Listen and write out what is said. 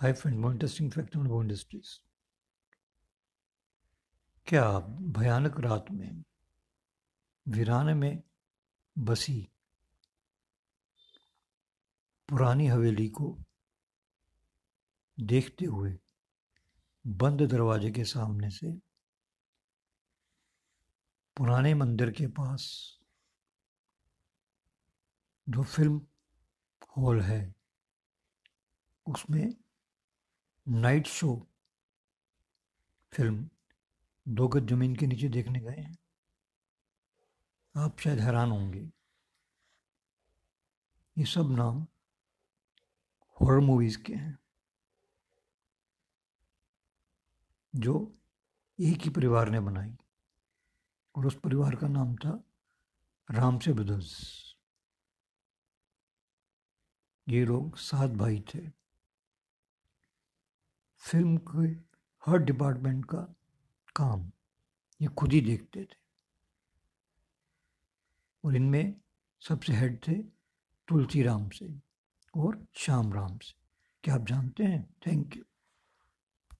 Hi friend more interesting fact on industries क्या भयानक रात में, वीरान में बसी पुरानी हवेली को देखते हुए बंद दरवाजे के सामने से पुराने मंदिर के पास जो फ़िल्म हॉल है, उसमें नाइट शो फ़िल्म दो गज ज़मीन के नीचे देखने गए हैं। आप शायद हैरान होंगे। ये सब नाम हॉरर मूवीज़ के हैं, जो एक ही परिवार ने बनाई, और उस परिवार का नाम था राम से ब्रदर्स। ये लोग सात भाई थे। फ़िल्म के हर डिपार्टमेंट का काम ये खुद ही देखते थे। और इनमें सबसे हेड थे तुलसी राम से और श्याम राम से क्या आप जानते हैं? Thank you